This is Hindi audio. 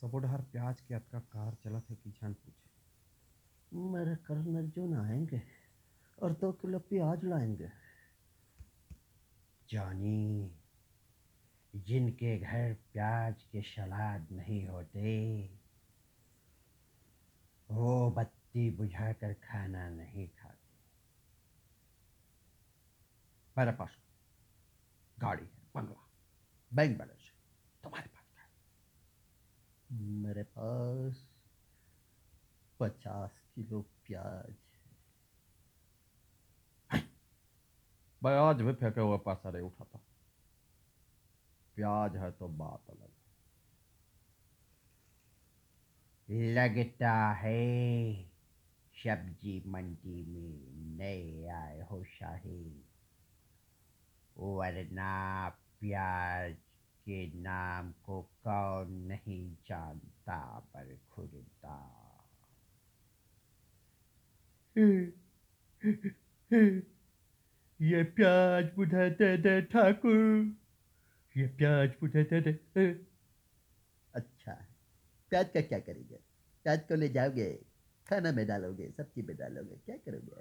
सबोडहर प्याज के अतका कार चलत है कि झन पूछे। मेरे करण अर्जुन आएँगे, और दो किलो प्याज लाएँगे। जानी, जिनके घर प्याज के सलाद नहीं होते, वो बत्ती बुझा कर खाना नहीं खाते। मेरे पास गाड़ी है, बंगला, बैंक बैलेंस है तुम्हारे पास क्या है? मेरे पास पचास किलो प्याज ब्याज भी फेंके हुए पैसा नहीं उठाता। प्याज है तो बात अलग लगता है सब्ज़ी मंडी में नए आए हो शाही। वरना प्याज के नाम को कौन नहीं जानता पर खुदा ये प्याज बुझाते दे ठाकुर ये प्याज बुझाते दे अच्छा प्याज का क्या करेंगे? प्याज को ले जाओगे खाना में डालोगे सब्ज़ी में डालोगे क्या करोगे?